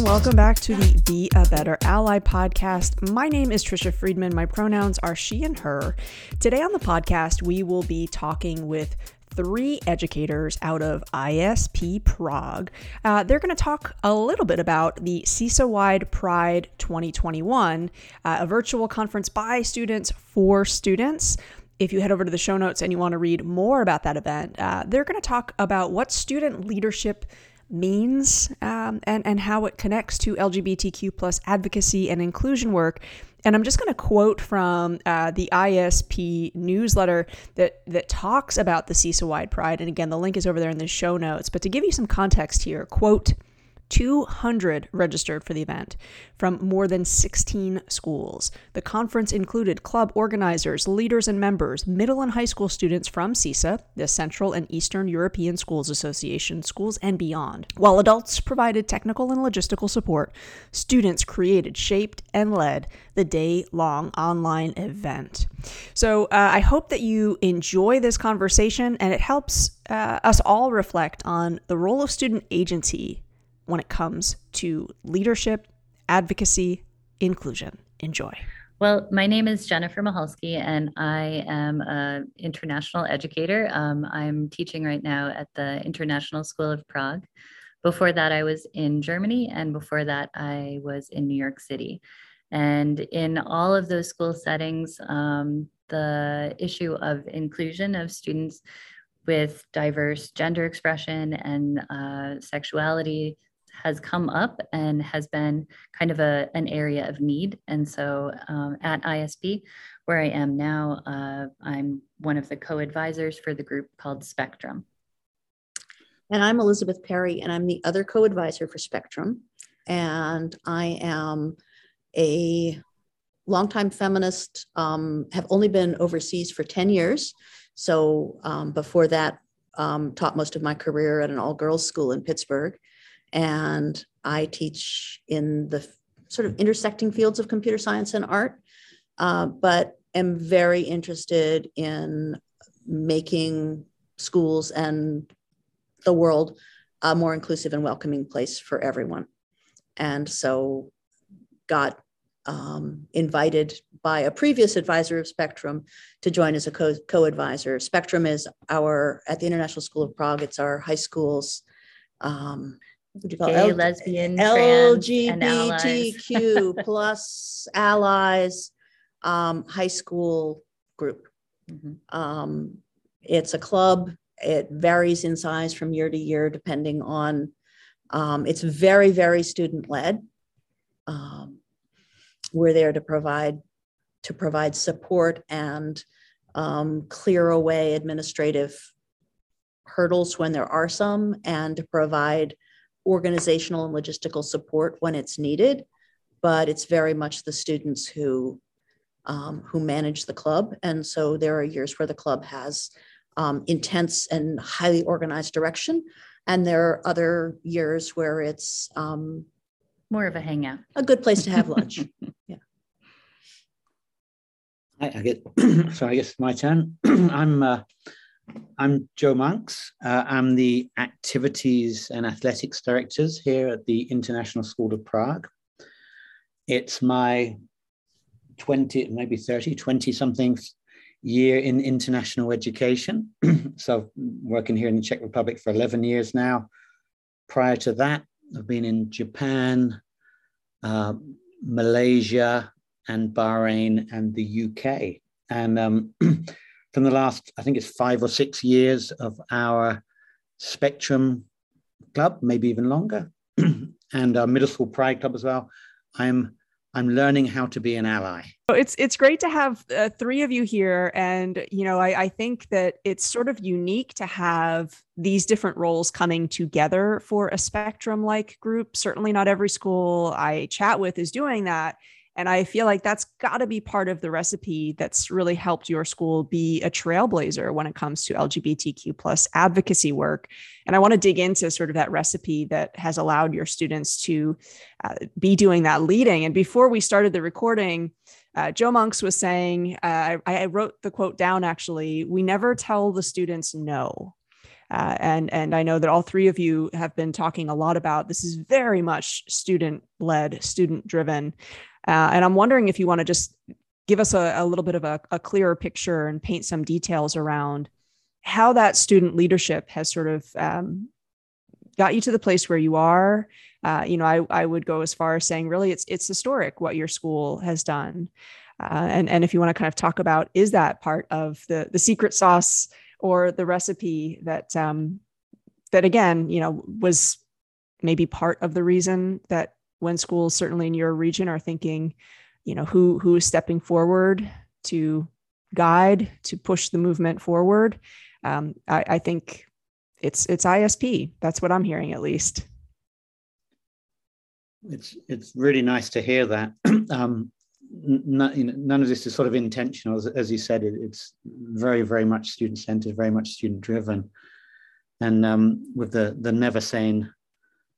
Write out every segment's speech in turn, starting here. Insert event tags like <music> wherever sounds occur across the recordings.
And welcome back to the Be a Better Ally podcast. My name is Trisha Friedman. My pronouns are she and her. Today on the podcast, we will be talking with three educators out of ISP Prague. Uh, they're going to talk a little bit about the CISA Wide Pride 2021, uh, a virtual conference by students for students. If you head over to the show notes and you want to read more about that event, uh, they're going to talk about what student leadership means um, and, and how it connects to LGBTQ plus advocacy and inclusion work. And I'm just going to quote from uh, the ISP newsletter that, that talks about the CISA Wide Pride. And again, the link is over there in the show notes. But to give you some context here, quote, 200 registered for the event from more than 16 schools. The conference included club organizers, leaders, and members, middle and high school students from CISA, the Central and Eastern European Schools Association, schools and beyond. While adults provided technical and logistical support, students created, shaped, and led the day long online event. So uh, I hope that you enjoy this conversation and it helps uh, us all reflect on the role of student agency when it comes to leadership, advocacy, inclusion. Enjoy. Well, my name is Jennifer Mahalski, and I am an international educator. Um, I'm teaching right now at the International School of Prague. Before that, I was in Germany, and before that, I was in New York City. And in all of those school settings, um, the issue of inclusion of students with diverse gender expression and uh, sexuality has come up and has been kind of a, an area of need. And so um, at ISP, where I am now, uh, I'm one of the co advisors for the group called Spectrum. And I'm Elizabeth Perry, and I'm the other co advisor for Spectrum. And I am a longtime feminist, um, have only been overseas for 10 years. So um, before that, um, taught most of my career at an all girls school in Pittsburgh and I teach in the sort of intersecting fields of computer science and art, uh, but am very interested in making schools and the world a more inclusive and welcoming place for everyone. And so got um, invited by a previous advisor of Spectrum to join as a co- advisor Spectrum is our, at the International School of Prague, it's our high schools um, gay, L- lesbian, LGBTQ <laughs> plus allies um, high school group. Mm-hmm. Um, it's a club. It varies in size from year to year, depending on. Um, it's very, very student led. Um, we're there to provide to provide support and um, clear away administrative hurdles when there are some, and to provide organizational and logistical support when it's needed, but it's very much the students who um, who manage the club. And so there are years where the club has um, intense and highly organized direction, and there are other years where it's um, more of a hangout, a good place to have lunch. <laughs> yeah. I, I get <clears throat> so I guess my turn. <clears throat> I'm uh, I'm Joe Monks. Uh, I'm the Activities and Athletics Directors here at the International School of Prague. It's my 20, maybe 30, 20 something year in international education. <clears throat> so, working here in the Czech Republic for 11 years now. Prior to that, I've been in Japan, uh, Malaysia, and Bahrain, and the UK. And um, <clears throat> from the last, I think it's five or six years of our Spectrum Club, maybe even longer, <clears throat> and our Middle School Pride Club as well. I'm I'm learning how to be an ally. It's it's great to have uh, three of you here, and you know I, I think that it's sort of unique to have these different roles coming together for a spectrum like group. Certainly, not every school I chat with is doing that, and I feel like that's got to be part of the recipe that's really helped your school be a trailblazer when it comes to LGBTQ plus advocacy work. And I want to dig into sort of that recipe that has allowed your students to uh, be doing that leading. And before we started the recording, uh, Joe Monks was saying, uh, I, I wrote the quote down actually, we never tell the students no. Uh, and and I know that all three of you have been talking a lot about this is very much student led, student driven, uh, and I'm wondering if you want to just give us a, a little bit of a, a, clearer picture and paint some details around how that student leadership has sort of um, got you to the place where you are. Uh, you know, I, I would go as far as saying really it's it's historic what your school has done. Uh, and, and if you want to kind of talk about is that part of the, the secret sauce or the recipe that um, that again, you know, was maybe part of the reason that when schools certainly in your region are thinking, you know, who who is stepping forward to guide to push the movement forward. Um, I, I think it's it's ISP. That's what I'm hearing at least. It's it's really nice to hear that. <clears throat> um, none, of this is sort of intentional, as, as you said. It, it's very very much student centered, very much student driven, and um, with the the never saying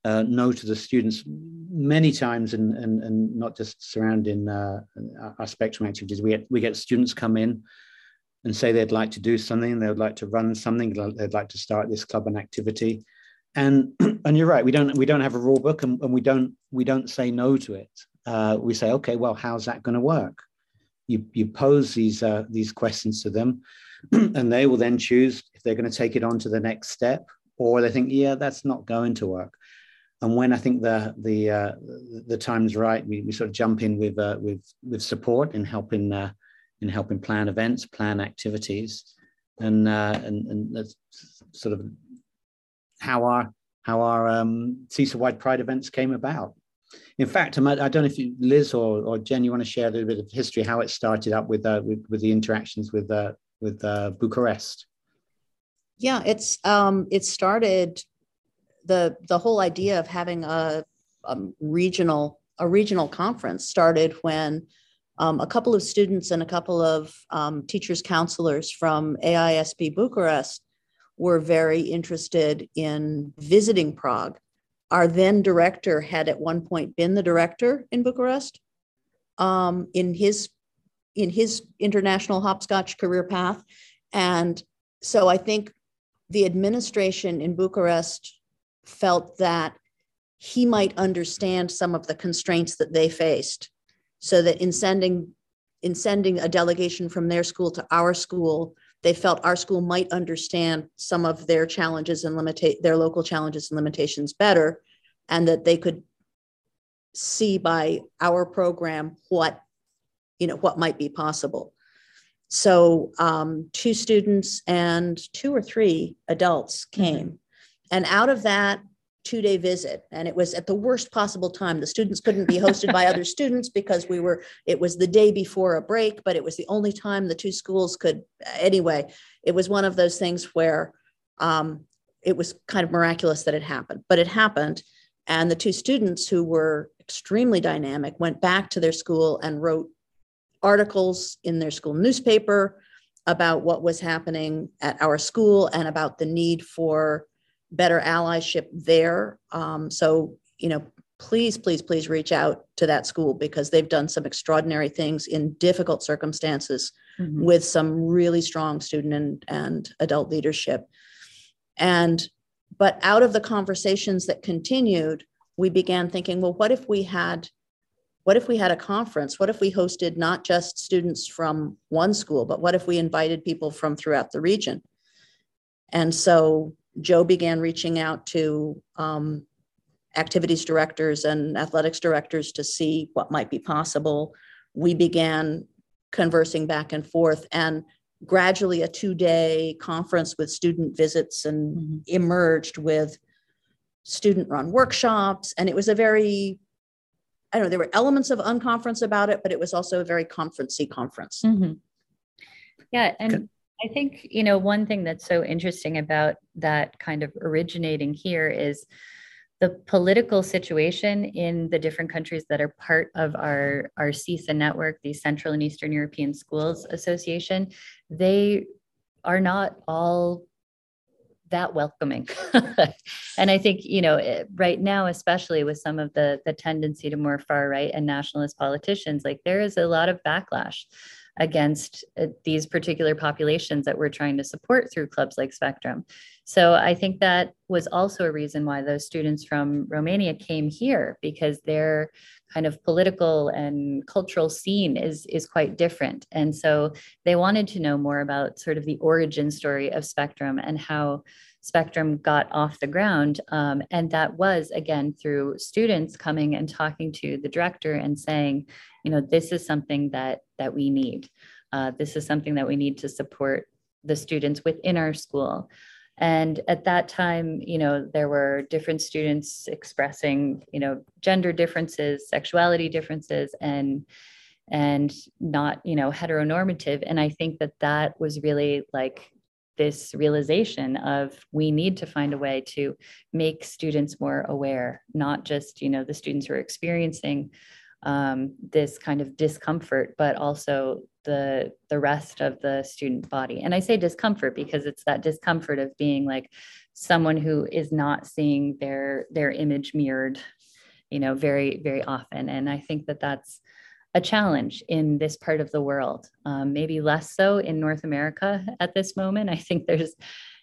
uh, no to the students many times, and and, and not just surrounding uh, our spectrum activities. We get we get students come in and say they'd like to do something, they would like to run something, they'd like to start this club and activity. And <clears throat> and you're right, we don't we don't have a rule book, and, and we don't we don't say no to it. Uh, we say, okay, well, how's that going to work? You you pose these uh, these questions to them, <clears throat> and they will then choose if they're going to take it on to the next step, or they think, yeah, that's not going to work. And when I think the the uh, the time's right, we, we sort of jump in with uh, with with support in helping uh, in helping plan events, plan activities, and uh, and, and that's sort of how our how our um, CESA wide Pride events came about. In fact, I don't know if you, Liz or, or Jen, you want to share a little bit of history how it started up with uh, with, with the interactions with uh, with uh, Bucharest. Yeah, it's um, it started the the whole idea of having a, a regional a regional conference started when um, a couple of students and a couple of um, teachers counselors from AISB Bucharest were very interested in visiting Prague. Our then director had at one point been the director in Bucharest um, in his in his international hopscotch career path, and so I think the administration in Bucharest felt that he might understand some of the constraints that they faced so that in sending in sending a delegation from their school to our school they felt our school might understand some of their challenges and limit their local challenges and limitations better and that they could see by our program what you know what might be possible so um, two students and two or three adults came. And out of that two day visit and it was at the worst possible time. The students couldn't be hosted by other students because we were it was the day before a break but it was the only time the two schools could anyway it was one of those things where um, it was kind of miraculous that it happened but it happened. And the two students who were extremely dynamic went back to their school and wrote articles in their school newspaper about what was happening at our school and about the need for better allyship there. Um, so, you know, please, please, please reach out to that school because they've done some extraordinary things in difficult circumstances mm-hmm. with some really strong student and, and adult leadership. And, but out of the conversations that continued, we began thinking, well, what if we had what if we had a conference? What if we hosted not just students from one school, but what if we invited people from throughout the region? And so Joe began reaching out to um, activities directors and athletics directors to see what might be possible. We began conversing back and forth, and gradually a two day conference with student visits and mm-hmm. emerged with student run workshops. And it was a very I don't know, there were elements of unconference about it, but it was also a very conferencey conference. Mm-hmm. Yeah. And I think, you know, one thing that's so interesting about that kind of originating here is the political situation in the different countries that are part of our, our CESA network, the Central and Eastern European Schools Association, they are not all that welcoming. <laughs> and I think, you know, eh, right now, especially with some of the, the tendency to more far right and nationalist politicians, like there is a lot of backlash against uh, these particular populations that we're trying to support through clubs like Spectrum. So I think that was also a reason why those students from Romania came here because their kind of political and cultural scene is is quite different. And so they wanted to know more about sort of the origin story of Spectrum and how Spectrum got off the ground. Um, and that was, again, through students coming and talking to the director and saying, you know, this is something that, that we need. Uh, this is something that we need to support the students within our school. And at that time, you know, there were different students expressing, you know, gender differences, sexuality differences, and and not, you know, heteronormative. And I think that that was really like this realization of we need to find a way to make students more aware not just you know the students who are experiencing um, this kind of discomfort but also the the rest of the student body and i say discomfort because it's that discomfort of being like someone who is not seeing their their image mirrored you know very very often and i think that that's a challenge in this part of the world. Um, maybe less so in North America at this moment. I think there's,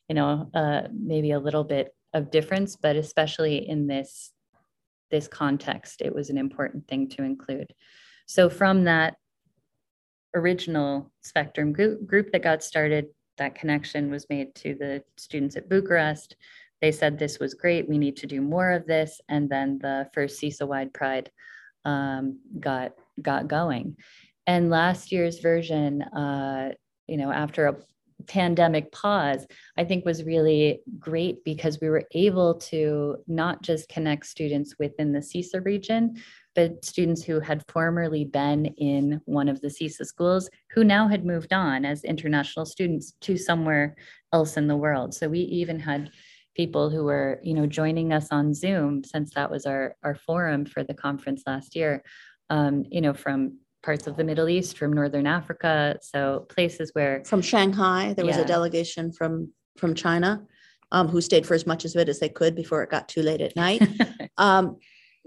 you know, uh, maybe a little bit of difference, but especially in this this context, it was an important thing to include. So from that original Spectrum group, group that got started, that connection was made to the students at Bucharest. They said this was great. We need to do more of this. And then the first CISA wide Pride um, got got going. And last year's version, uh, you know, after a pandemic pause, I think was really great because we were able to not just connect students within the CISA region, but students who had formerly been in one of the CISA schools who now had moved on as international students to somewhere else in the world. So we even had people who were, you know, joining us on Zoom since that was our, our forum for the conference last year, um, you know, from parts of the Middle East, from Northern Africa. So places where from Shanghai, there was a delegation from from China um, who stayed for as much of it as they could before it got too late at night. <laughs> um,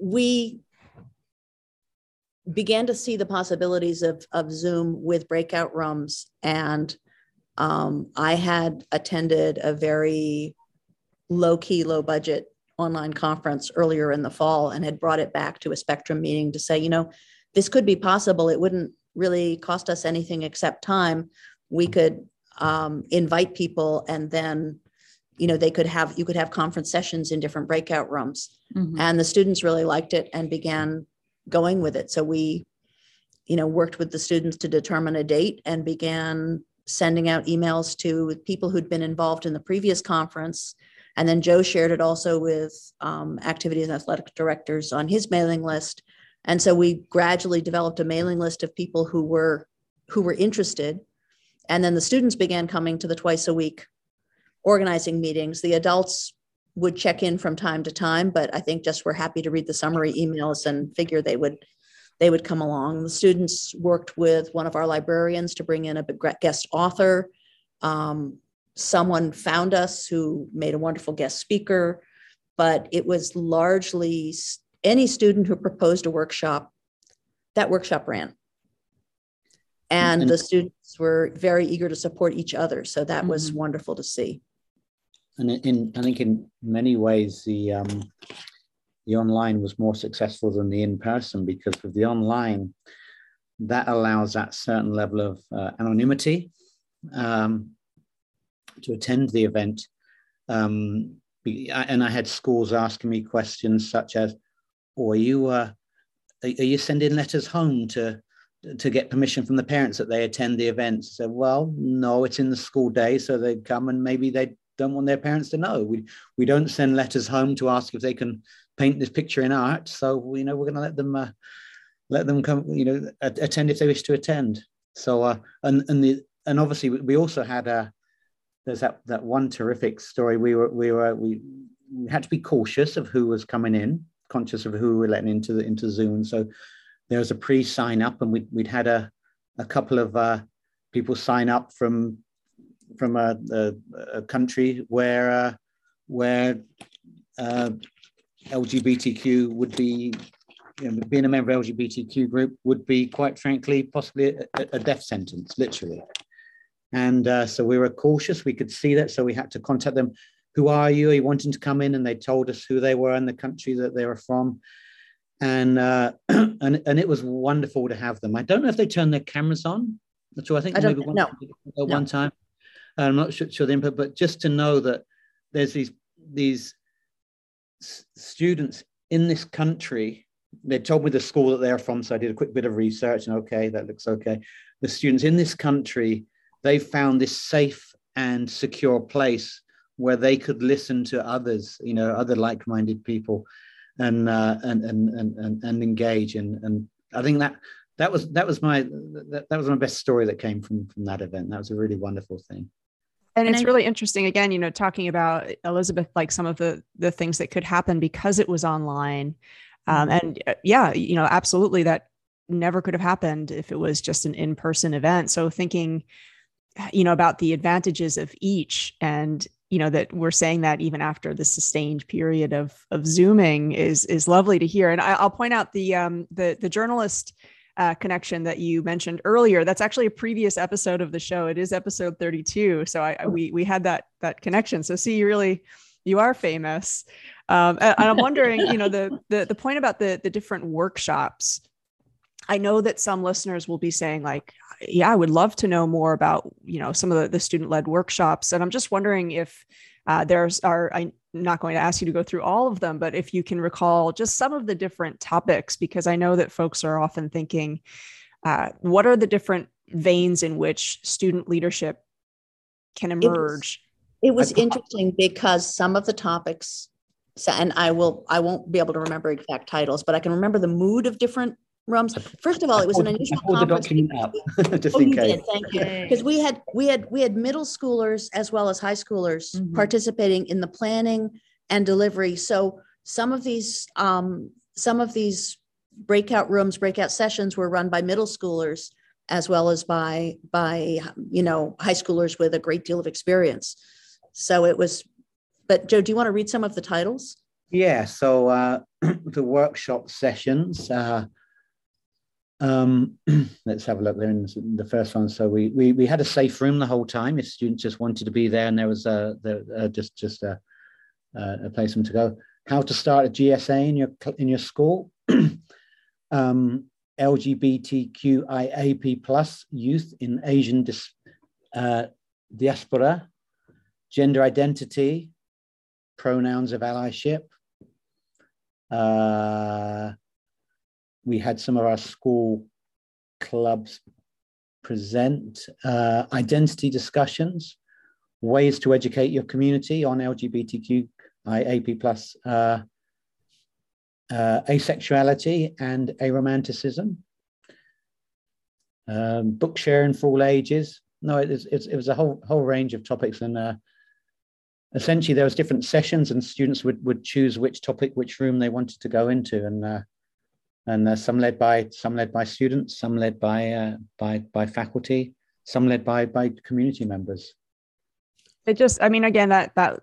we began to see the possibilities of, of Zoom with breakout rooms. And um, I had attended a very low key, low budget online conference earlier in the fall and had brought it back to a spectrum meeting to say, you know, this could be possible. It wouldn't really cost us anything except time. We could um, invite people and then you know they could have you could have conference sessions in different breakout rooms mm-hmm. and the students really liked it and began going with it so we you know worked with the students to determine a date and began sending out emails to people who'd been involved in the previous conference and then Joe shared it also with um, activities and athletic directors on his mailing list. And so we gradually developed a mailing list of people who were who were interested. And then the students began coming to the twice a week organizing meetings. The adults would check in from time to time, but I think just were happy to read the summary emails and figure they would they would come along. The students worked with one of our librarians to bring in a guest author. Um, someone found us who made a wonderful guest speaker, but it was largely any student who proposed a workshop, that workshop ran. And, and the students were very eager to support each other. So that mm-hmm. was wonderful to see. And in, I think in many ways, the, um, the online was more successful than the in-person because with the online, that allows that certain level of uh, anonymity um, to attend the event. Um, and I had schools asking me questions such as, "Or are you uh, are you sending letters home to to get permission from the parents that they attend the events?" So, well, no, it's in the school day, so they come and maybe they don't want their parents to know. We we don't send letters home to ask if they can paint this picture in art. So you know we're going to let them uh, let them come. You know, attend if they wish to attend. So uh, and and the and obviously we also had a there's that that one terrific story. We were we were we, we had to be cautious of who was coming in, conscious of who we're letting into the into Zoom. So there was a pre-sign up, and we we'd had a a couple of uh, people sign up from from a, a, a country where uh, where uh, LGBTQ would be you know, being a member of LGBTQ group would be quite frankly possibly a, a death sentence, literally. And uh, so we were cautious. We could see that, so we had to contact them. Who are you? Are you wanting to come in? And they told us who they were and the country that they were from. And uh, <clears throat> and and it was wonderful to have them. I don't know if they turned their cameras on. So I think I maybe one, no. at No. one time. I'm not sure, sure the input, but just to know that there's these these students in this country. They told me the school that they're from, so I did a quick bit of research, and okay, that looks okay. The students in this country, they found this safe and secure place where they could listen to others, you know, other like-minded people, and uh, and, and and and and engage. And and I think that that was that was my that, that was my best story that came from from that event. That was a really wonderful thing. And, And it's I- really interesting again, you know, talking about Elizabeth, like some of the the things that could happen because it was online. Um, and uh, yeah, you know, absolutely that never could have happened if it was just an in-person event. So thinking, you know, about the advantages of each and you know that we're saying that even after the sustained period of of zooming is is lovely to hear and I, i'll point out the um the the journalist uh, connection that you mentioned earlier. That's actually a previous episode of the show. It is episode 32. So I, I we we had that that connection. So see, you really you are famous. Um, and, and I'm wondering, you know, the the the point about the the different workshops. I know that some listeners will be saying like, yeah, I would love to know more about, you know, some of the, the student led workshops. And I'm just wondering if uh, there's are I'm not going to ask you to go through all of them, but if you can recall just some of the different topics, because I know that folks are often thinking, uh, what are the different veins in which student leadership can emerge? It was I- interesting because some of the topics, so, and I will, I won't be able to remember exact titles, but I can remember the mood of different rooms. First of all, it was an I unusual pulled the conference. document because up, <laughs> just Oh, in you case. did, thank you. Because we had, we had, we had middle schoolers as well as high schoolers Mhm. participating in the planning and delivery. So some of these, um, some of these breakout rooms, breakout sessions were run by middle schoolers as well as by, by, you know, high schoolers with a great deal of experience. So it was, but Joe, do you want to read some of the titles? Yeah, so uh, <clears throat> the workshop sessions. Uh, um, <clears throat> let's have a look. There in the first one. So we, we we had a safe room the whole time. If students just wanted to be there, and there was a the, uh, just just a, a place for them to go. How to start a GSA in your in your school. <clears throat> um, LGBTQIAP plus youth in Asian dis, uh, diaspora, gender identity, pronouns of allyship. Uh, we had some of our school clubs present uh, identity discussions, ways to educate your community on LGBTQIAP plus uh, uh, asexuality and aromanticism. Um, book sharing for all ages. No, it was a whole whole range of topics, and uh, essentially there was different sessions, and students would would choose which topic, which room they wanted to go into, and uh, and uh, some led by some led by students, some led by uh, by by faculty, some led by by community members. it just i mean again that that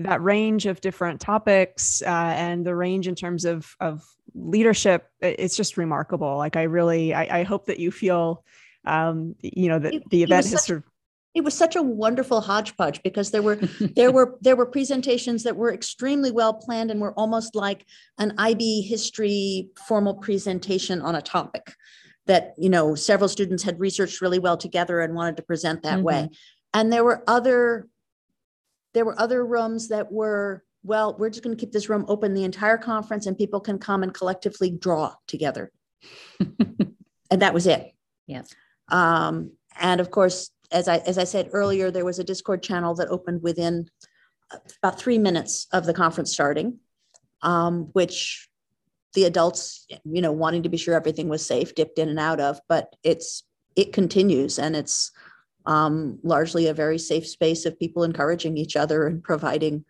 that range of different topics uh, and the range in terms of of leadership it's just remarkable like i really i, I hope that you feel um you know that It- the event has such- sort of It was such a wonderful hodgepodge because there were <laughs> there were there were presentations that were extremely well planned and were almost like an IB history formal presentation on a topic that you know several students had researched really well together and wanted to present that way. And there were other there were other rooms that were well, we're just going to keep this room open the entire conference and people can come and collectively draw together. <laughs> and that was it. Yeah. Um, and of course, as I as I said earlier, there was a Discord channel that opened within about three minutes of the conference starting, um, which the adults, you know, wanting to be sure everything was safe, dipped in and out of. But it's it continues, and it's um, largely a very safe space of people encouraging each other and providing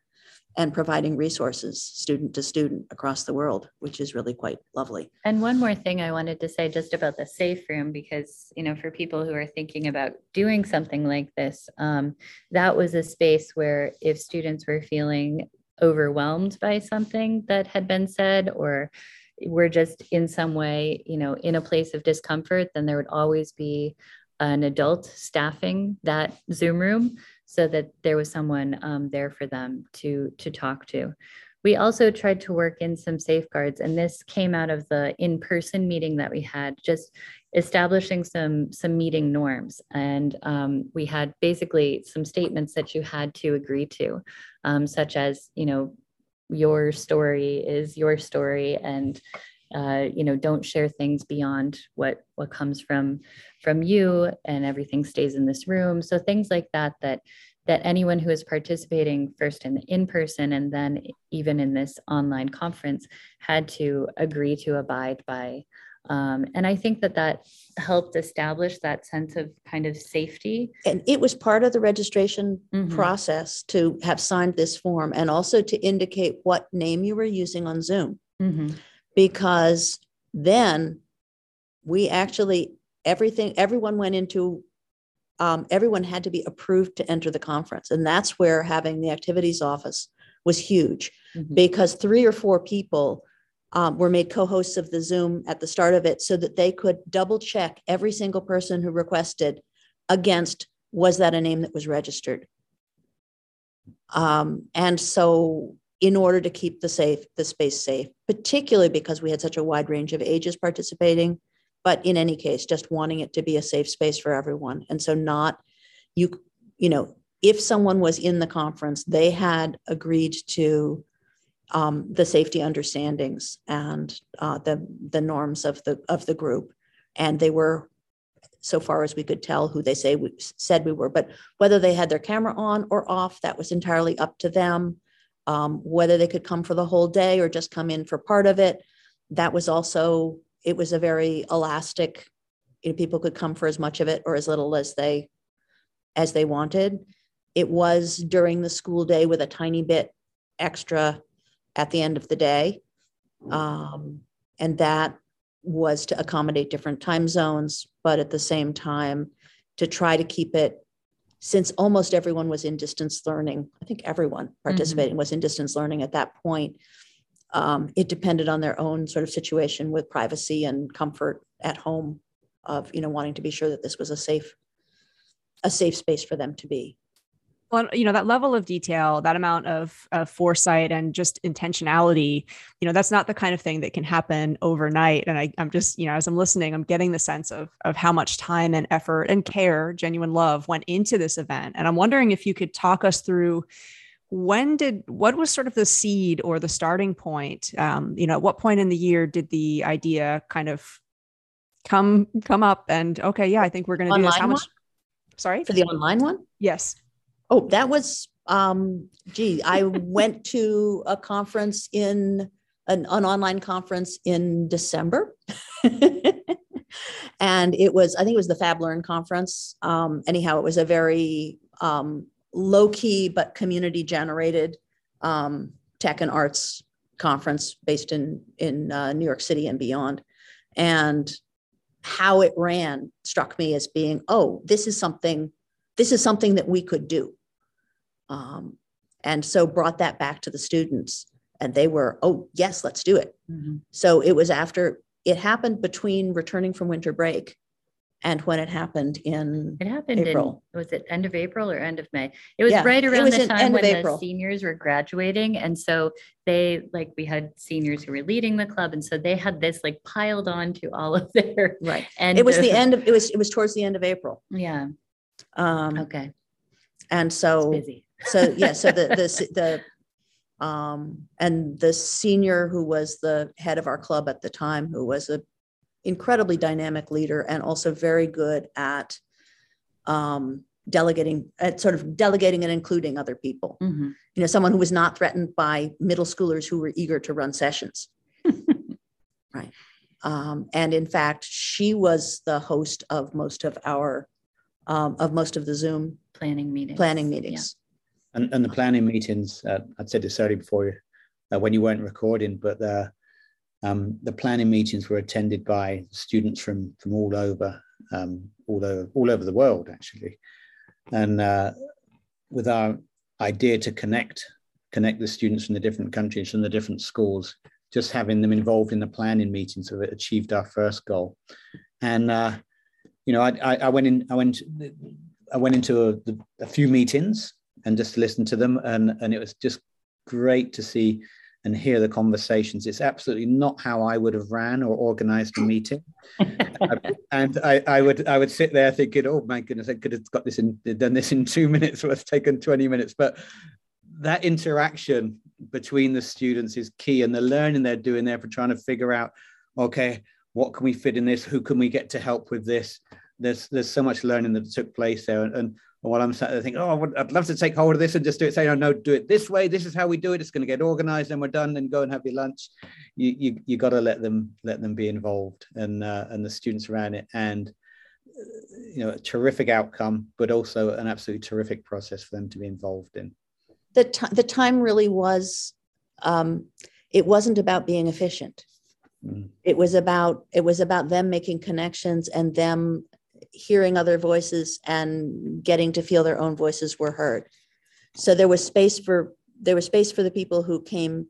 and providing resources, student to student across the world, which is really quite lovely. And one more thing I wanted to say just about the safe room, because, you know, for people who are thinking about doing something like this, um, that was a space where if students were feeling overwhelmed by something that had been said or were just in some way, you know, in a place of discomfort, then there would always be an adult staffing that Zoom room so that there was someone um, there for them to to talk to. We also tried to work in some safeguards, and this came out of the in-person meeting that we had, just establishing some some meeting norms. And um, we had basically some statements that you had to agree to, um, such as, you know, your story is your story, and uh, you know, don't share things beyond what what comes from from you, and everything stays in this room. So things like that that that anyone who is participating first in in person and then even in this online conference had to agree to abide by. Um, and I think that that helped establish that sense of kind of safety. And it was part of the registration mm-hmm. process to have signed this form and also to indicate what name you were using on Zoom. Mm-hmm. Because then we actually, everything, everyone went into um, everyone had to be approved to enter the conference. And that's where having the activities office was huge mm-hmm. because three or four people um, were made co-hosts of the Zoom at the start of it so that they could double check every single person who requested against was that a name that was registered. Um, and so in order to keep the safe the space safe, particularly because we had such a wide range of ages participating, but in any case just wanting it to be a safe space for everyone. And so not you you know if someone was in the conference they had agreed to um, the safety understandings and uh, the the norms of the of the group. And they were so far as we could tell who they say we said we were. But whether they had their camera on or off that was entirely up to them um, whether they could come for the whole day or just come in for part of it. That was also it was a very elastic you know, people could come for as much of it or as little as they as they wanted. It was during the school day with a tiny bit extra at the end of the day. Um, and that was to accommodate different time zones but at the same time to try to keep it since almost everyone was in distance learning i think everyone participating mm-hmm. was in distance learning at that point um, it depended on their own sort of situation with privacy and comfort at home of you know wanting to be sure that this was a safe a safe space for them to be well you know that level of detail that amount of, of foresight and just intentionality you know that's not the kind of thing that can happen overnight. And I, i'm just you know as i'm listening i'm getting the sense of of how much time and effort and care genuine love went into this event. And i'm wondering if you could talk us through when did what was sort of the seed or the starting point? Um, you know at what point in the year did the idea kind of come come up and okay yeah i think we're going to do this. How much one? sorry? For the online one? Yes oh that was um gee i went to a conference in an, an online conference in december. <laughs> And it was i think it was the FabLearn conference. Um anyhow it was a very um low key but community generated um, tech and arts conference based in in uh, New York City and beyond, and how it ran struck me as being oh this is something this is something that we could do, um, and so brought that back to the students and they were oh yes let's do it. Mm-hmm. So it was after it happened between returning from winter break and when it happened in it happened April. in was it end of April or end of May? It was yeah, right around the time when the seniors were graduating, and so they like we had seniors who were leading the club, and so they had this like piled on to all of <laughs> their right. And it was of, the end of it was it was towards the end of April. Yeah. Um, okay. And so so yeah so the the the um and the senior who was the head of our club at the time who was a incredibly dynamic leader and also very good at um, delegating at sort of delegating and including other people. Mm-hmm. you know someone who was not threatened by middle schoolers who were eager to run sessions. <laughs> Right. Um, and in fact she was the host of most of our um, of most of the zoom planning meetings. planning meetings. And, and the planning meetings uh, i'd said this earlier before uh, when you weren't recording but uh, um, the planning meetings were attended by students from from all over, um, all over all over the world actually, and uh, with our idea to connect connect the students from the different countries from the different schools just having them involved in the planning meetings, it achieved our first goal. And uh, you know, I, I, I, went in, I went, I went into a, a few meetings and just listen to them, and and it was just great to see and hear the conversations. It's absolutely not how I would have ran or organized a meeting. <laughs> and I, I, would I would sit there thinking, oh my goodness, I could have got this in done this in two <laughs> minutes, or it's taken 20 minutes. But that interaction between the students is key and the learning they're doing there for trying to figure out, okay, what can we fit in this? Who can we get to help with this? There's there's so much learning that took place there. And, and while I'm sat there thinking, oh, I'd love to take hold of this and just do it, say, oh, no, do it this way. This is how we do it. It's going to get organized and we're done and go and have your lunch. You you, you got to let them let them be involved and uh, and the students around it. And you know, a terrific outcome, but also an absolutely terrific process for them to be involved in. The, t- the time really was, um, it wasn't about being efficient. Mm. It was about it was about them making connections and them hearing other voices and getting to feel their own voices were heard. So there was space for there was space for the people who came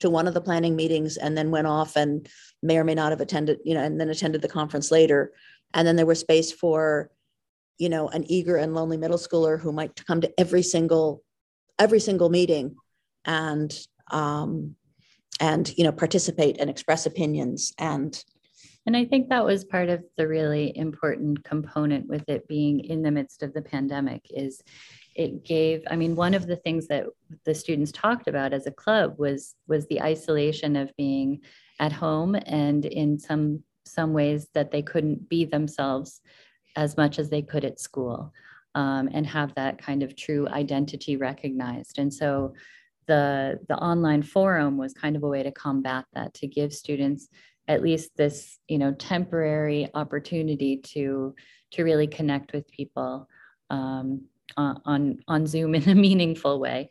to one of the planning meetings and then went off and may or may not have attended, you know, and then attended the conference later. And then there was space for, you know, an eager and lonely middle schooler who might come to every single every single meeting and um, and you know participate and express opinions and and I think that was part of the really important component with it being in the midst of the pandemic is it gave i mean one of the things that the students talked about as a club was was the isolation of being at home and in some some ways that they couldn't be themselves as much as they could at school um, and have that kind of true identity recognized. And so the the online forum was kind of a way to combat that to give students at least this you know temporary opportunity to to really connect with people um, on on zoom in a <laughs> meaningful way.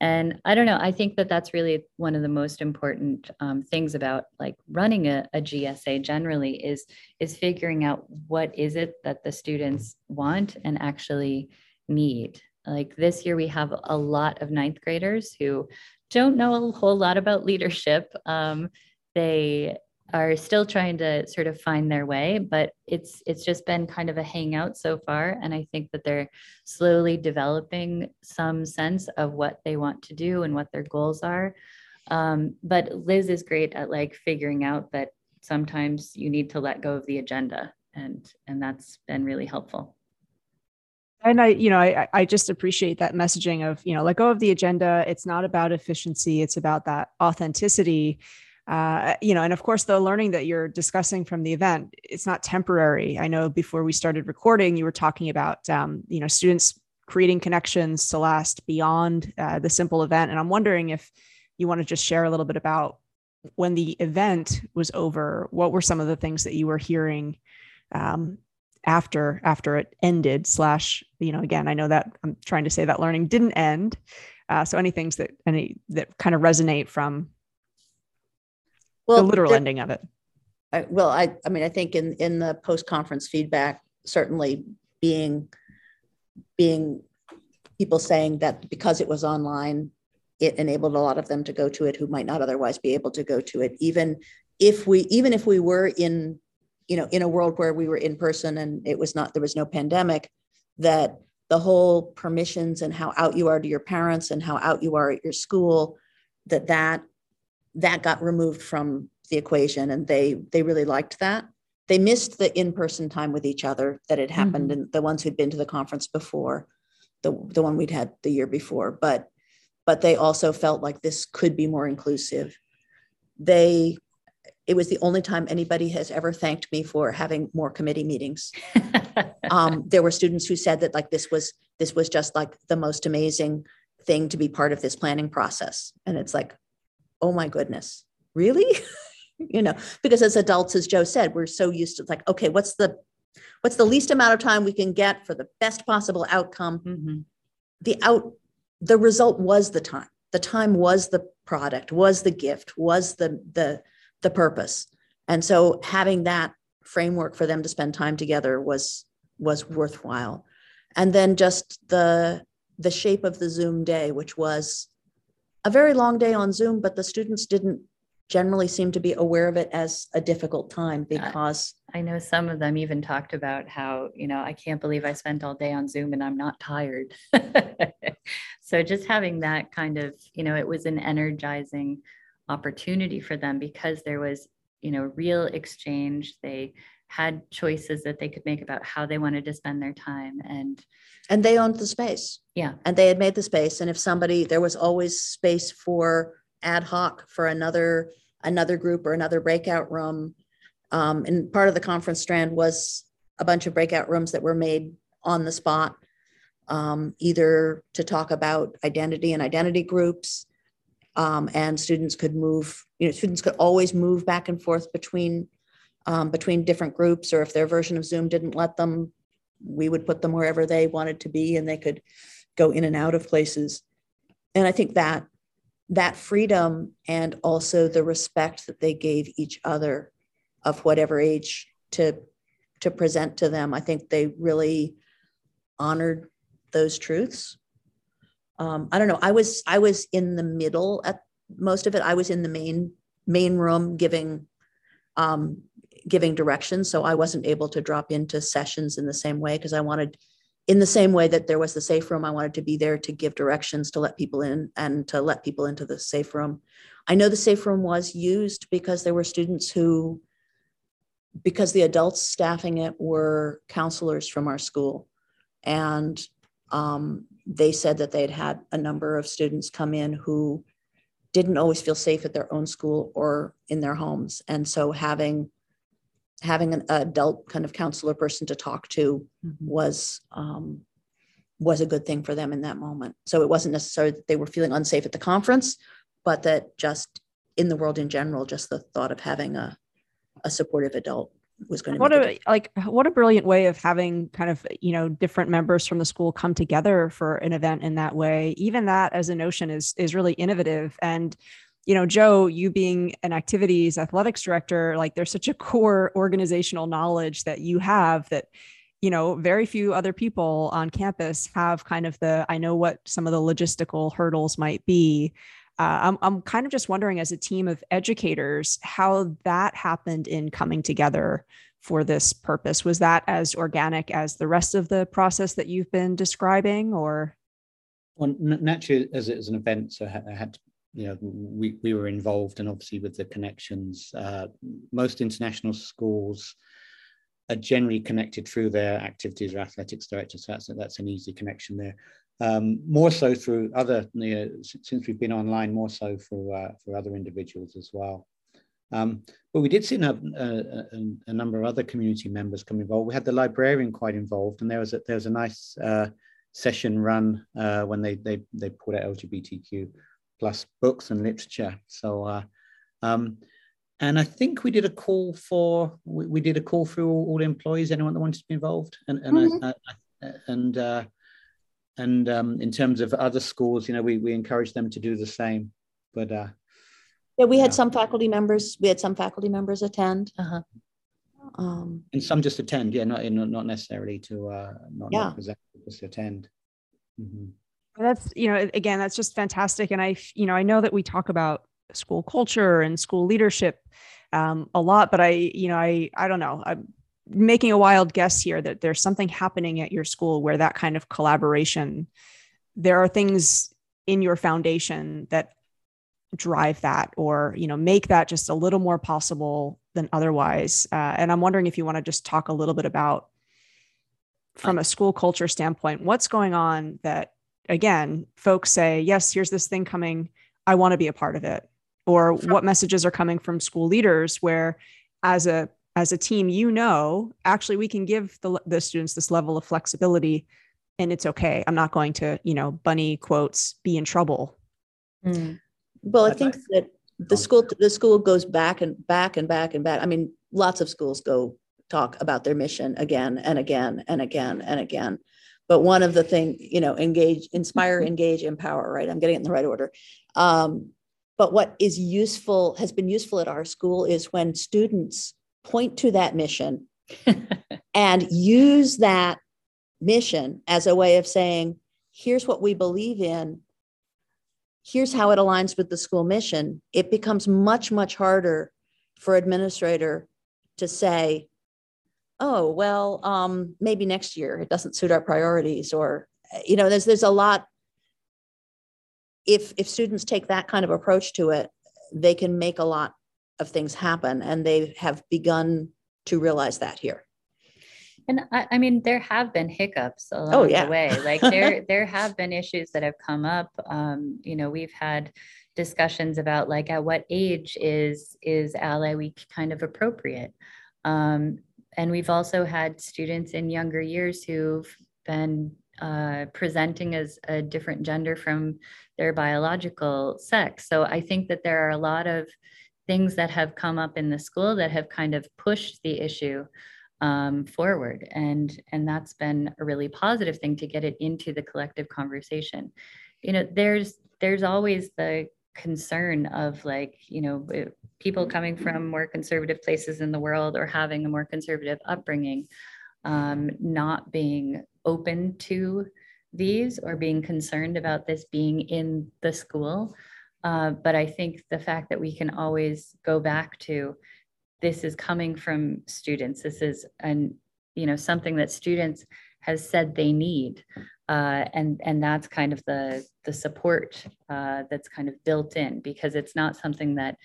And i don't know i think that that's really one of the most important um, things about like running a, a, gsa generally is is figuring out what is it that the students want and actually need. Like this year we have a lot of ninth graders who don't know a whole lot about leadership. Um, they are still trying to sort of find their way but it's it's just been kind of a hangout so far and i think that they're slowly developing some sense of what they want to do and what their goals are. Um, but liz is great at like figuring out that sometimes you need to let go of the agenda and and that's been really helpful. And i you know i i just appreciate that messaging of you know let go of the agenda. It's not about efficiency. It's about that authenticity uh, you know, and of course, the learning that you're discussing from the event, it's not temporary. I know before we started recording, you were talking about, um, you know, students creating connections to last beyond uh, the simple event. And I'm wondering if you want to just share a little bit about when the event was over, what were some of the things that you were hearing um, after after it ended? Slash, you know, again, I know that I'm trying to say that learning didn't end. Uh, so any things that any that kind of resonate from well, the literal ending of it. I, well, I, I mean, I think in in the post conference feedback, certainly being being people saying that because it was online, it enabled a lot of them to go to it who might not otherwise be able to go to it. Even if we even if we were in you know in a world where we were in person and it was not there was no pandemic, that the whole permissions and how out you are to your parents and how out you are at your school, that that that got removed from the equation and they they really liked that. They missed the in-person time with each other that had happened mm-hmm. and the ones who'd been to the conference before the the one we'd had the year before. But but they also felt like this could be more inclusive. They it was the only time anybody has ever thanked me for having more committee meetings. <laughs> Um, there were students who said that like this was this was just like the most amazing thing to be part of this planning process. And it's like oh my goodness, really? <laughs> you know, because as adults, as Joe said, we're so used to like, okay, what's the what's the least amount of time we can get for the best possible outcome? Mm-hmm. The out the result was the time. The time was the product, was the gift, was the the the purpose. And so having that framework for them to spend time together was was worthwhile. And then just the the shape of the Zoom day, which was a very long day on Zoom, but the students didn't generally seem to be aware of it as a difficult time because I know some of them even talked about how, you know, I can't believe I spent all day on Zoom and I'm not tired. <laughs> so just having that kind of, you know, it was an energizing opportunity for them because there was, you know, real exchange. They had choices that they could make about how they wanted to spend their time and and they owned the space. Yeah. And they had made the space. And if somebody there was always space for ad hoc for another another group or another breakout room. Um, and part of the conference strand was a bunch of breakout rooms that were made on the spot um, either to talk about identity and identity groups um, and students could move you know students could always move back and forth between um, between different groups or if their version of zoom didn't let them we would put them wherever they wanted to be and they could go in and out of places. And i think that that freedom and also the respect that they gave each other of whatever age to to present to them i think they really honored those truths. Um, i don't know i was i was in the middle at most of it. I was in the main main room giving um, giving directions so i wasn't able to drop into sessions in the same way because i wanted in the same way that there was the safe room, I wanted to be there to give directions to let people in and to let people into the safe room. I know the safe room was used because there were students who, because the adults staffing it were counselors from our school. And um, they said that they'd had a number of students come in who didn't always feel safe at their own school or in their homes. And so having having an adult kind of counselor person to talk to mm-hmm. was um, was a good thing for them in that moment. So it wasn't necessarily that they were feeling unsafe at the conference, but that just in the world in general, just the thought of having a a supportive adult was going to what a, like what a brilliant way of having kind of you know different members from the school come together for an event in that way even that as a notion is is really innovative and you know, Joe, you being an activities athletics director, like there's such a core organizational knowledge that you have that, you know, very few other people on campus have kind of the, I know what some of the logistical hurdles might be. Uh, I'm, I'm kind of just wondering as a team of educators how that happened in coming together for this purpose was that as organic as the rest of the process that you've been describing or well naturally as, as an event so i had to you know, we, we were involved and obviously with the connections. Uh, most international schools are generally connected through their activities or athletics directors. So that's, that's an easy connection there. Um, more so through other, you know, since we've been online, more so for, uh, for other individuals as well. Um, but we did see a, a, a, number of other community members come involved. We had the librarian quite involved, and there was a, there was a nice uh, session run uh, when they, they, they put out LGBTQ plus books and literature. So, uh, um, and I think we did a call for we, we did a call through all, all, employees, anyone that wanted to be involved, and and mm-hmm. I, I, and uh, and um, in terms of other schools, you know, we we encourage them to do the same. But uh, yeah, we had some faculty members. We had some faculty members attend. Uh-huh. Um, and some just attend, yeah, not not necessarily to uh, not, yeah. not present, just attend. Mm-hmm that's you know again that's just fantastic. And i you know i know that we talk about school culture and school leadership um, a lot but i you know i i don't know. I'm making a wild guess here that there's something happening at your school where that kind of collaboration there are things in your foundation that drive that or you know make that just a little more possible than otherwise. Uh, and i'm wondering if you want to just talk a little bit about from a school culture standpoint what's going on that again, folks say, yes, here's this thing coming. I want to be a part of it. Or what messages are coming from school leaders where as a as a team, you know, actually we can give the, the students this level of flexibility and it's okay. I'm not going to, you know, bunny quotes, be in trouble. Mm. Well, I think that the school the school goes back and back and back and back. I mean, lots of schools go talk about their mission again and again and again and again but one of the thing you know engage inspire mm-hmm. engage empower right? I'm getting it in the right order. Um, but what is useful has been useful at our school is when students point to that mission <laughs> and use that mission as a way of saying here's what we believe in. Here's how it aligns with the school mission, it becomes much, much harder for administrator to say, oh, well, um, maybe next year it doesn't suit our priorities or, you know, there's, there's a lot. If, if students take that kind of approach to it, they can make a lot of things happen and they have begun to realize that here. And I, I mean, there have been hiccups along Oh, yeah. the way. Like there, <laughs> there have been issues that have come up. Um, you know, we've had discussions about like at what age is is Ally Week kind of appropriate. Um, and we've also had students in younger years who've been uh, presenting as a different gender from their biological sex. So I think that there are a lot of things that have come up in the school that have kind of pushed the issue um, forward and and that's been a really positive thing to get it into the collective conversation you know there's there's always the concern of like you know eh, people coming from more conservative places in the world or having a more conservative upbringing um, not being open to these or being concerned about this being in the school uh, but i think the fact that we can always go back to this is coming from students. This is an, you know, something that students has said they need. Uh, and and that's kind of the the support uh, that's kind of built in because it's not something that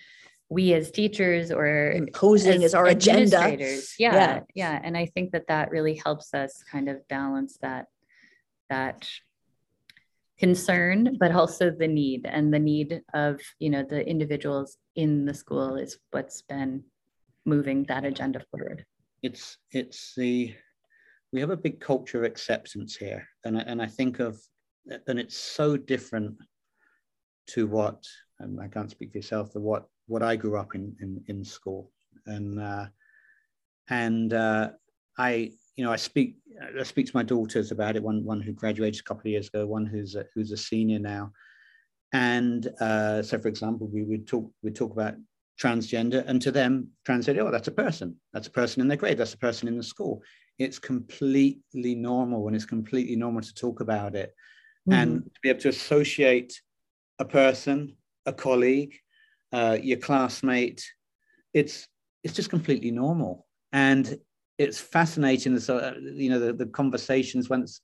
we as teachers or Imposing as our agenda. Yeah, Yeah. yeah, and I think that that really helps us kind of balance that that concern, but also the need and the need of you know the individuals in the school is what's been moving that agenda forward. it's it's the we have a big culture of acceptance here. And I, and I think of and it's so different to what and I can't speak for yourself but what what I grew up in in, in school. And uh, and uh, I you know I speak I speak to my daughters about it one one who graduated a couple of years ago one who's a, who's a senior now. And uh, so for example we would talk we talk about transgender and to them transgender oh that's a person. That's a person in their grade. That's a person in the school it's completely normal and it's completely normal to talk about it. And to be able to associate a person a colleague uh, your classmate it's it's just completely normal. And it's fascinating so uh, you know the, the conversations once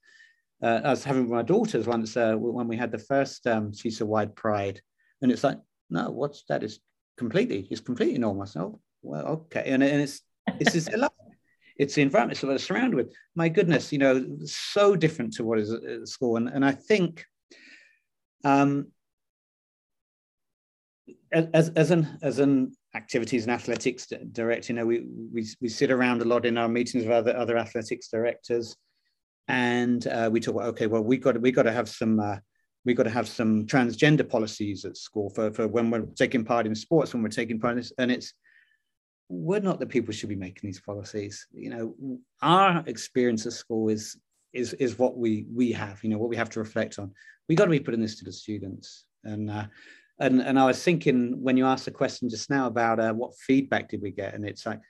uh, I was having with my daughters once uh, when we had the first um, CEESA wide pride. And it's like no what's that is completely it's completely normal. So well okay. And, and it's it's just <laughs> it's the environment that we're surrounded with. My goodness you know so different to what is at school. And, and i think um as, as an as an activities and athletics director you know we, we we sit around a lot in our meetings with other other athletics directors. And uh, we talk about okay well we got we got to have some uh, we got to have some transgender policies at school for, for when we're taking part in sports when we're taking part in this. And it's we're not the people who should be making these policies. You know our experience at school is is is what we we have you know what we have to reflect on. We got to be putting this to the students. And uh, and and i was thinking when you asked the question just now about uh, what feedback did we get? And it's like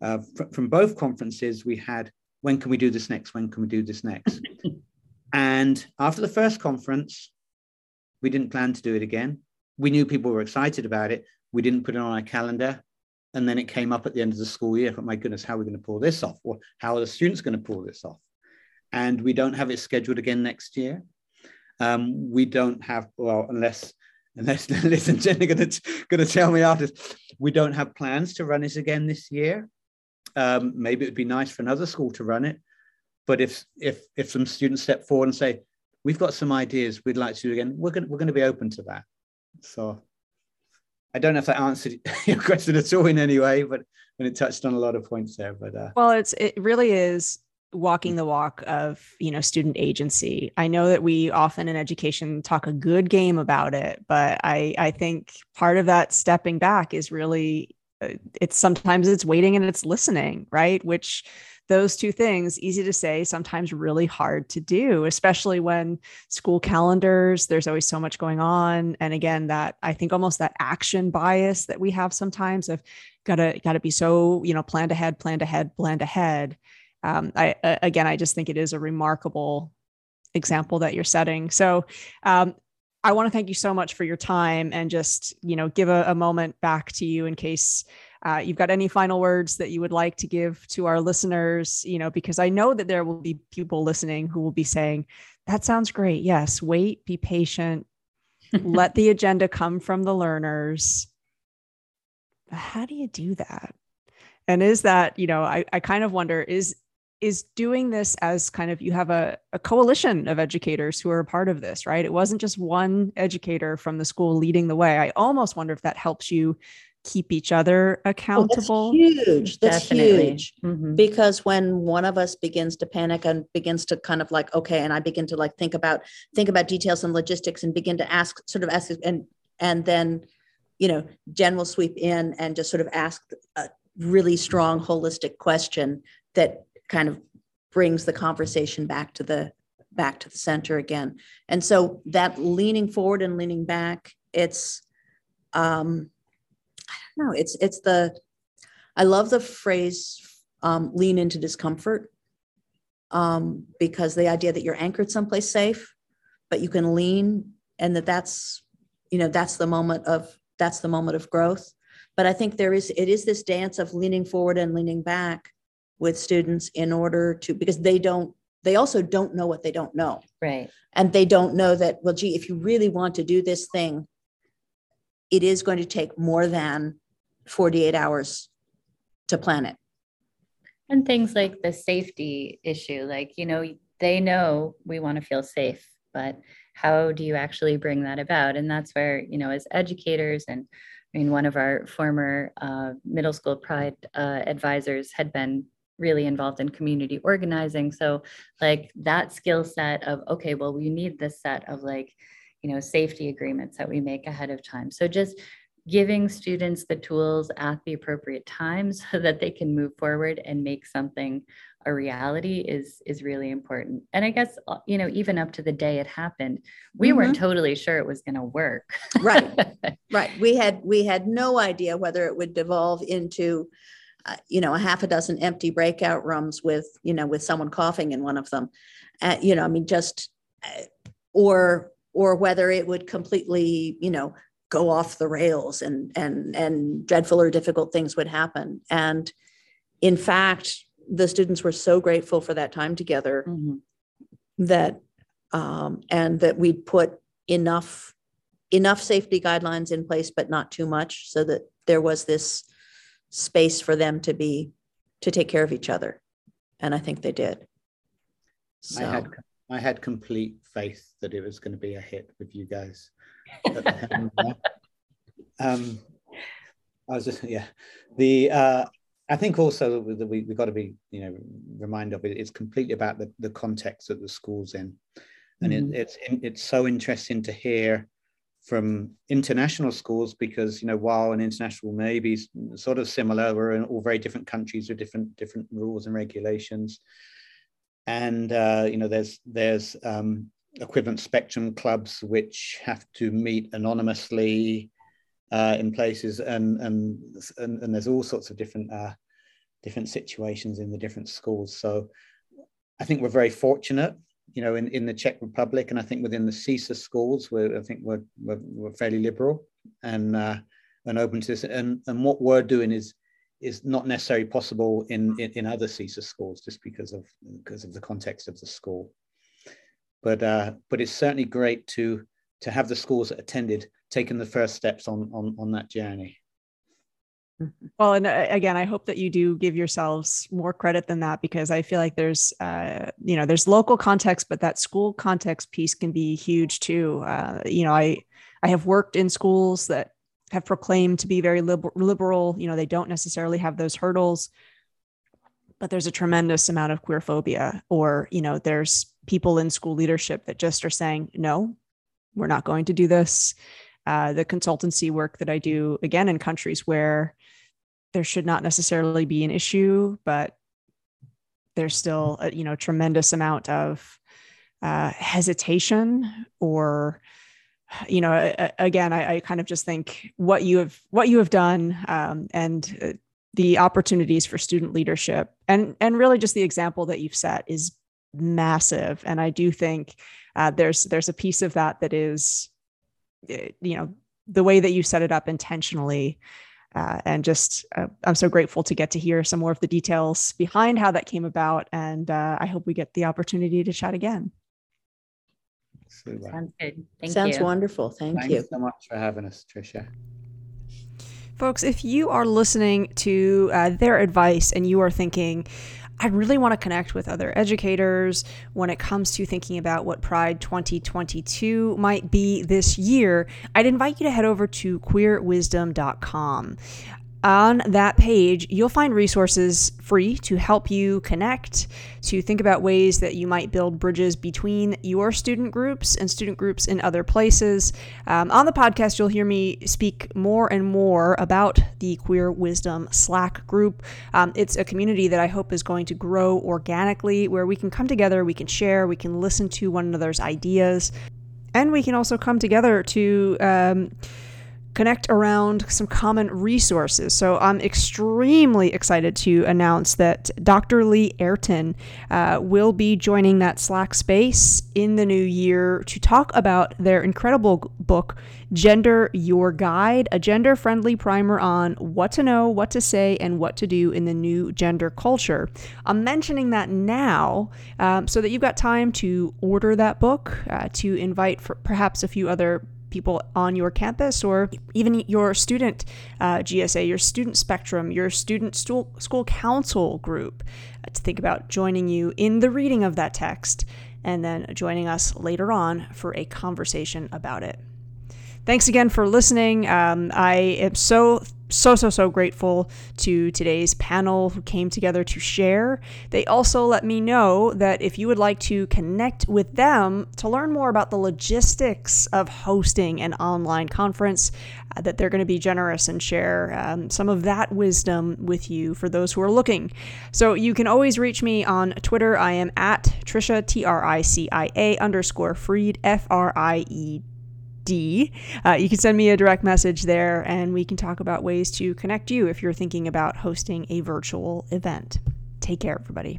uh, fr- from both conferences we had when can we do this next? When can we do this next? <laughs> And after the first conference we didn't plan to do it again. We knew people were excited about it. We didn't put it on our calendar and then it came up at the end of the school year. But my goodness, how are we going to pull this off? Or how are the students going to pull this off? And we don't have it scheduled again next year. Um, we don't have, well, unless unless <laughs> Liz and Jen are going to, tell me after, we don't have plans to run it again this year. Um, maybe it would be nice for another school to run it. But if if if some students step forward and say, we've got some ideas we'd like to do again, we're going we're going to be open to that. So I don't know if that answered <laughs> your question at all in any way, but when it touched on a lot of points there. But uh, Well, it's it really is walking the walk of you know student agency. I know that we often in education talk a good game about it, but I I think part of that stepping back is really uh, it's sometimes it's waiting and it's listening, right? Which those two things easy to say sometimes really hard to do especially when school calendars there's always so much going on and again that i think almost that action bias that we have sometimes of gotta gotta be so you know planned ahead planned ahead planned ahead um, I again, I just think it is a remarkable example that you're setting. So, um, I want to thank you so much for your time and just, you know, give a, a moment back to you in case uh, you've got any final words that you would like to give to our listeners, you know, because I know that there will be people listening who will be saying, that sounds great. Yes, wait, be patient, <laughs> let the agenda come from the learners. How do you do that? And is that, you know, I, I kind of wonder, is is doing this as kind of you have a, a coalition of educators who are a part of this, right? It wasn't just one educator from the school leading the way. I almost wonder if that helps you keep each other accountable. Oh, that's huge. That's Definitely. huge. Mm-hmm. Because when one of us begins to panic and begins to kind of like, okay, and I begin to like think about think about details and logistics and begin to ask sort of ask and and then you know Jen will sweep in and just sort of ask a really strong holistic question that kind of brings the conversation back to the back to the center again. And so that leaning forward and leaning back, it's um Know, it's it's the I love the phrase um, lean into discomfort um, because the idea that you're anchored someplace safe, but you can lean and that that's you know that's the moment of that's the moment of growth. But I think there is it is this dance of leaning forward and leaning back with students in order to because they don't they also don't know what they don't know right and they don't know that well gee if you really want to do this thing it is going to take more than 48 hours to plan it and things like the safety issue like you know they know we want to feel safe but how do you actually bring that about and that's where you know as educators and I mean, one of our former uh, middle school pride uh, advisors had been really involved in community organizing. So, like that skill set of, okay, well, we need this set of like, you know, safety agreements that we make ahead of time. So, just giving students the tools at the appropriate time so <laughs> that they can move forward and make something a reality is is really important and i guess uh, you know even up to the day it happened we mm-hmm. weren't totally sure it was going to work right <laughs> right we had we had no idea whether it would devolve into uh, you know, a half a dozen empty breakout rooms with, you know, with someone coughing in one of them. Uh, you know, I mean, just, uh, or, or whether it would completely, you know, go off the rails and, and, and dreadful or difficult things would happen. And in fact, the students were so grateful for that time together mm-hmm. that, um, and that we'd put enough, enough safety guidelines in place, but not too much so that there was this, space for them to be to take care of each other and i think they did so. i had i had complete faith that it was going to be a hit with you guys <laughs> um i was just yeah. The uh i think also that we, we got to be you know reminded of it it's completely about the, the context that the school's in. And mm-hmm. it, it's it's so interesting to hear from international schools because you know while an international may be sort of similar we're in all very different countries with different different rules and regulations and uh, you know there's there's um, equivalent spectrum clubs which have to meet anonymously uh, in places and, and and and there's all sorts of different uh, different situations in the different schools so i think we're very fortunate you know, in, in the Czech Republic, and I think within the CEESA schools, where I think we're, we're, we're fairly liberal and uh, and open to this. And and what we're doing is is not necessarily possible in, in, in other CEESA schools just because of because of the context of the school. But uh, but it's certainly great to to have the schools that attended taken the first steps on on on that journey. Mm-hmm. Well, and uh, again, I hope that you do give yourselves more credit than that because I feel like there's, uh, you know, there's local context, but that school context piece can be huge too. Uh, you know, I I have worked in schools that have proclaimed to be very liber- liberal. You know, they don't necessarily have those hurdles, but there's a tremendous amount of queer phobia, or you know, there's people in school leadership that just are saying, no, we're not going to do this. Uh, the consultancy work that I do again in countries where there should not necessarily be an issue, but there's still a you know tremendous amount of uh, hesitation or you know again I, I, kind of just think what you have what you have done um, and uh, the opportunities for student leadership and and really just the example that you've set is massive and i do think uh, there's there's a piece of that that is eh, you know, the way that you set it up intentionally. Uh, and just, uh, I'm so grateful to get to hear some more of the details behind how that came about. And uh, I hope we get the opportunity to chat again. Super. Sounds good. Thank Sounds you. wonderful. Thank Thanks you so much for having us, Tricia. Folks, if you are listening to uh, their advice and you are thinking, I really want to connect with other educators when it comes to thinking about what Pride 2022 might be this year, I'd invite you to head over to queerwisdom.com. On that page, you'll find resources free to help you connect, to think about ways that you might build bridges between your student groups and student groups in other places. Um, on the podcast, you'll hear me speak more and more about the Queer Wisdom Slack group. Um, it's a community that I hope is going to grow organically, where we can come together, we can share, we can listen to one another's ideas, and we can also come together to. Um, connect around some common resources. So I'm extremely excited to announce that Dr. Lee Airton uh, will be joining that Slack space in the new year to talk about their incredible book, Gender Your Guide, a gender friendly primer on what to know, what to say, and what to do in the new gender culture. I'm mentioning that now um, so that you've got time to order that book, uh, to invite perhaps a few other people on your campus or even your student uh, GSA, your student spectrum, your student school, school council group uh, to think about joining you in the reading of that text and then joining us later on for a conversation about it. Thanks again for listening. Um, I am so so, so, so grateful to today's panel who came together to share. They also let me know that if you would like to connect with them to learn more about the logistics of hosting an online conference, uh, that they're going to be generous and share um, some of that wisdom with you for those who are looking. So you can always reach me on Twitter. I am at Tricia, T R I C I A underscore Freed, F R I E D. Uh, you can send me a direct message there and we can talk about ways to connect you if you're thinking about hosting a virtual event. Take care, everybody.